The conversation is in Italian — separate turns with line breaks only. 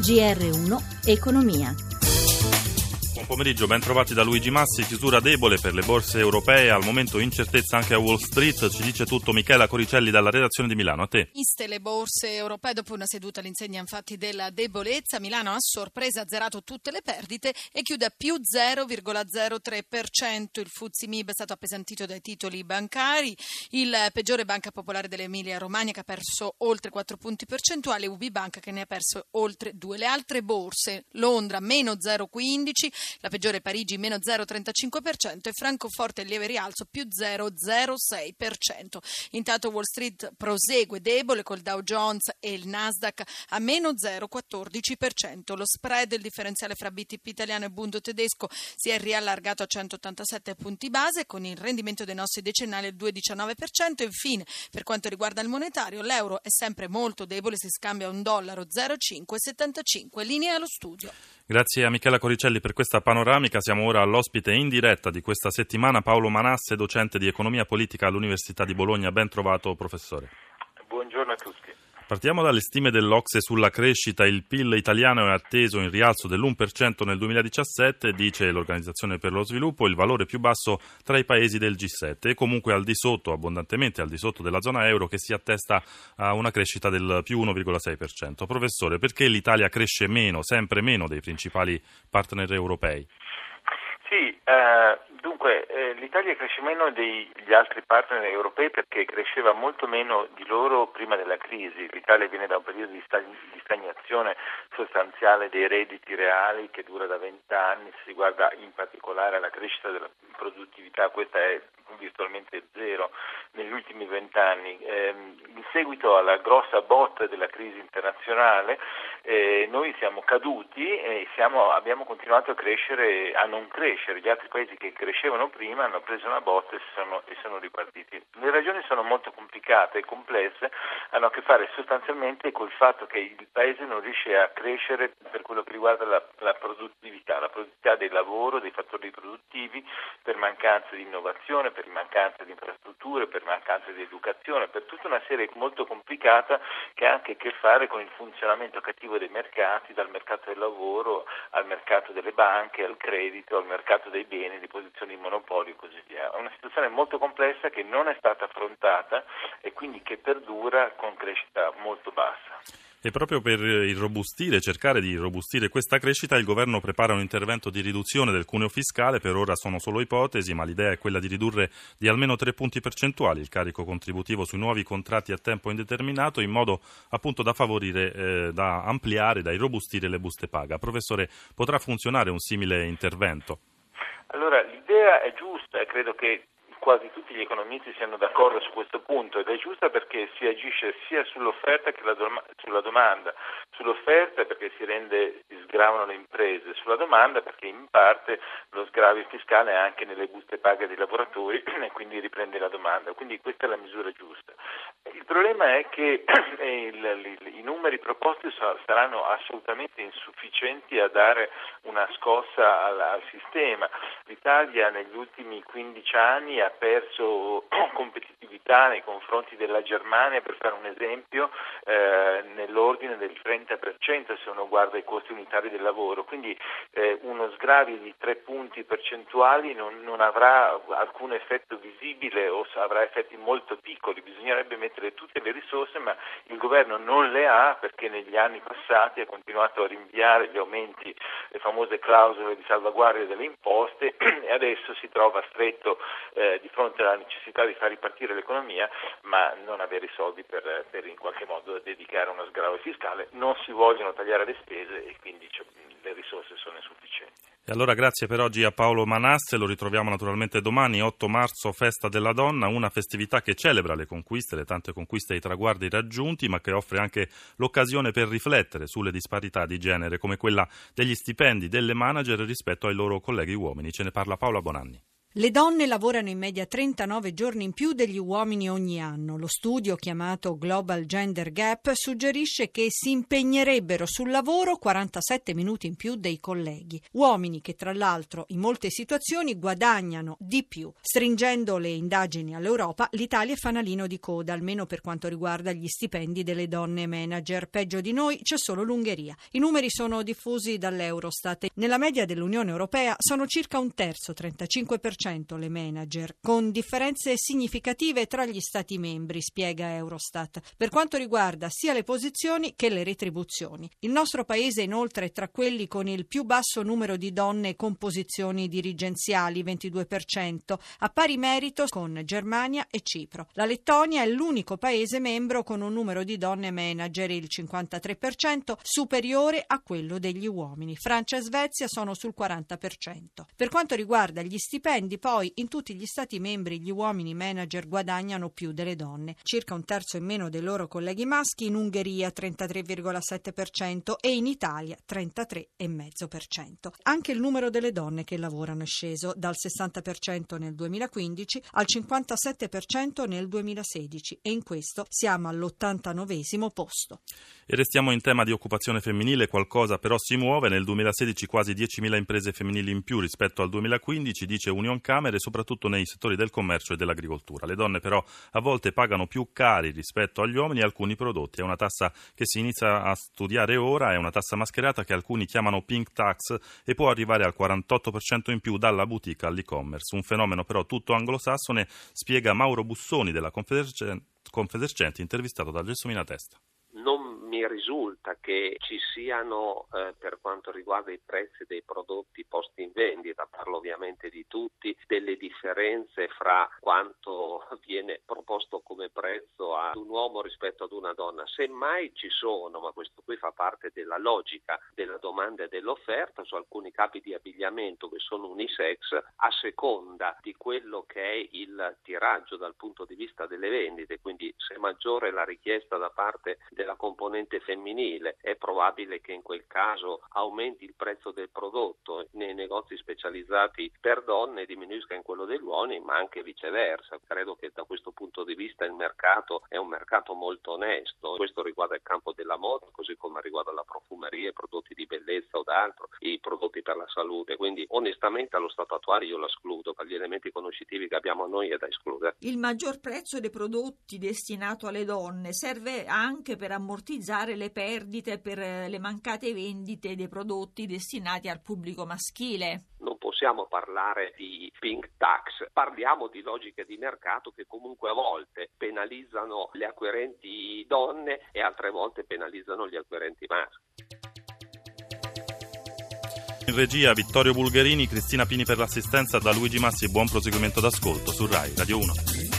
GR1 Economia
pomeriggio, ben trovati da Luigi Massi. Chiusura debole per le borse europee, al momento incertezza anche a Wall Street. Ci dice tutto Michela Coricelli dalla redazione di Milano. A te.
Viste le borse europee dopo una seduta all'insegna infatti della debolezza, Milano a sorpresa ha zerato tutte le perdite e chiude a più 0,03%. Il Fuzzi Mib è stato appesantito dai titoli bancari. Il peggiore Banca Popolare dell'Emilia Romagna che ha perso oltre 4 punti percentuali, UB che ne ha perso oltre 2. Le altre borse, Londra meno 0,15%, la peggiore Parigi meno 0,35% e Francoforte lieve rialzo più 0,06%. Intanto Wall Street prosegue debole col Dow Jones e il Nasdaq a meno 0,14%. Lo spread, il differenziale fra BTP italiano e Bundo tedesco si è riallargato a 187 punti base con il rendimento dei nostri decennali al 2,19%. Infine, per quanto riguarda il monetario, l'euro è sempre molto debole, si scambia un dollaro 0,575. Linea allo studio.
Grazie a Michela Coricelli per questa panoramica. Siamo ora all'ospite in diretta di questa settimana, Paolo Manasse, docente di economia politica all'Università di Bologna. Ben trovato, professore.
Buongiorno a tutti.
Partiamo dalle stime dell'Ocse sulla crescita. Il PIL italiano è atteso in rialzo dell'1% nel 2017, dice l'Organizzazione per lo Sviluppo, il valore più basso tra i paesi del G7 e comunque al di sotto, abbondantemente al di sotto della zona euro che si attesta a una crescita del più 1,6%. Professore, perché l'Italia cresce meno, sempre meno dei principali partner europei?
Sì, eh, dunque eh, l'Italia cresce meno degli altri partner europei perché cresceva molto meno di loro prima della crisi. L'Italia viene da un periodo di, stag- di stagnazione sostanziale dei redditi reali che dura da 20 anni, si guarda in particolare alla crescita della produttività, questa è virtualmente zero negli ultimi vent'anni. Eh, in seguito alla grossa botta della crisi internazionale eh, noi siamo caduti e siamo, abbiamo continuato a crescere, a non crescere. Gli altri paesi che crescevano prima hanno preso una botta e sono, e sono ripartiti. Le ragioni sono molto complicate e complesse, hanno a che fare sostanzialmente col fatto che il paese non riesce a crescere per quello che riguarda la, la produttività, la produttività del lavoro, dei fattori produttivi, per mancanza di innovazione, per mancanza di infrastrutture, per mancanza di educazione, per tutta una serie molto complicata che ha anche a che fare con il funzionamento cattivo dei mercati, dal mercato del lavoro al mercato delle banche, al credito, al mercato dei beni, di posizioni di monopolio e così via. È una situazione molto complessa che non è stata affrontata e quindi che perdura con crescita molto bassa.
E proprio per irrobustire, cercare di irrobustire questa crescita, il governo prepara un intervento di riduzione del cuneo fiscale. Per ora sono solo ipotesi, ma l'idea è quella di ridurre di almeno tre punti percentuali il carico contributivo sui nuovi contratti a tempo indeterminato, in modo appunto da favorire, eh, da ampliare, da irrobustire le buste paga. Professore, potrà funzionare un simile intervento?
Allora, l'idea è giusta e credo che quasi tutti gli economisti siano d'accordo su questo punto ed è giusta perché si agisce sia sull'offerta che sulla domanda. Sull'offerta perché si rende, si sgravano le imprese, sulla domanda perché in parte lo sgravio fiscale è anche nelle buste paga dei lavoratori e quindi riprende la domanda. Quindi questa è la misura giusta. Problema è che il, i numeri proposti saranno assolutamente insufficienti a dare una scossa al sistema. L'Italia negli ultimi 15 anni ha perso competitività nei confronti della Germania, per fare un esempio, eh, nell'ordine del 30% se uno guarda i costi unitari del lavoro. Quindi eh, uno sgravio di tre punti percentuali non, non, avrà alcun effetto visibile o avrà effetti molto piccoli. Bisognerebbe mettere tutte le risorse, ma il governo non le ha perché negli anni passati ha continuato a rinviare gli aumenti, le famose clausole di salvaguardia delle imposte e adesso si trova stretto eh, di fronte alla necessità di far ripartire l'economia, ma non avere i soldi per, per in qualche modo dedicare uno sgravio fiscale, non si vogliono tagliare le spese e quindi le risorse sono insufficienti.
E allora grazie per oggi a Paolo Manasse, lo ritroviamo naturalmente domani, 8 marzo, festa della donna, una festività che celebra le conquiste, le tante conquiste e i traguardi raggiunti, ma che offre anche l'occasione per riflettere sulle disparità di genere, come quella degli stipendi delle manager rispetto ai loro colleghi uomini. Ce ne parla Paola Bonanni.
Le donne lavorano in media 39 giorni in più degli uomini ogni anno. Lo studio chiamato Global Gender Gap suggerisce che si impegnerebbero sul lavoro 47 minuti in più dei colleghi. Uomini che tra l'altro in molte situazioni guadagnano di più. Stringendo le indagini all'Europa, l'Italia è fanalino di coda, almeno per quanto riguarda gli stipendi delle donne manager. Peggio di noi c'è solo l'Ungheria. I numeri sono diffusi dall'Eurostat. Nella media dell'Unione Europea sono circa un terzo, 35% le manager, con differenze significative tra gli Stati membri, spiega Eurostat, per quanto riguarda sia le posizioni che le retribuzioni. Il nostro paese inoltre è tra quelli con il più basso numero di donne con posizioni dirigenziali, 22%, a pari merito con Germania e Cipro. La Lettonia è l'unico paese membro con un numero di donne manager, il 53%, superiore a quello degli uomini. Francia e Svezia sono sul 40%. Per quanto riguarda gli stipendi, stipendi, poi in tutti gli Stati membri gli uomini manager guadagnano più delle donne, circa un terzo in meno dei loro colleghi maschi, in Ungheria 33,7% e in Italia 33,5%. Anche il numero delle donne che lavorano è sceso dal 60% nel 2015 al 57% nel 2016 e in questo siamo all'89 posto.
E restiamo in tema di occupazione femminile, qualcosa però si muove, nel 2016 quasi 10.000 imprese femminili in più rispetto al 2015, dice Union Camere, soprattutto nei settori del commercio e dell'agricoltura. Le donne però a volte pagano più cari rispetto agli uomini alcuni prodotti. È una tassa che si inizia a studiare ora, è una tassa mascherata che alcuni chiamano pink tax e può arrivare al 48% in più dalla boutique all'e-commerce. Un fenomeno però tutto anglosassone, spiega Mauro Bussoni della Confedercenti, intervistato da Gelsomina Testa
risulta che ci siano, eh, per quanto riguarda i prezzi dei prodotti posti in vendita, parlo ovviamente di tutti, delle differenze fra quanto viene proposto come prezzo ad un uomo rispetto ad una donna. Semmai ci sono, ma questo qui fa parte della logica della domanda e dell'offerta, su alcuni capi di abbigliamento che sono unisex, a seconda di quello che è il tiraggio dal punto di vista delle vendite, quindi se maggiore la richiesta da parte della componente componente femminile, è probabile che in quel caso aumenti il prezzo del prodotto nei negozi specializzati per donne e diminuisca in quello degli uomini, ma anche viceversa. Credo che da questo punto di vista il mercato è un mercato molto onesto. Questo riguarda il campo della moda, così come riguarda la profumeria, i prodotti di bellezza o d'altro, i prodotti per la salute. Quindi onestamente allo stato attuale io lo escludo, gli elementi conoscitivi che abbiamo noi è da escludere.
Il maggior prezzo dei prodotti destinato alle donne serve anche per ammortizzare le perdite per eh, le mancate vendite dei prodotti destinati al pubblico maschile
non possiamo parlare di pink tax, parliamo di logiche di mercato che comunque a volte penalizzano le acquirenti donne e altre volte penalizzano gli acquirenti maschi.
In regia Vittorio Bulgarini, Cristina Pini per l'assistenza, da Luigi Massi buon proseguimento d'ascolto su RAI Radio 1.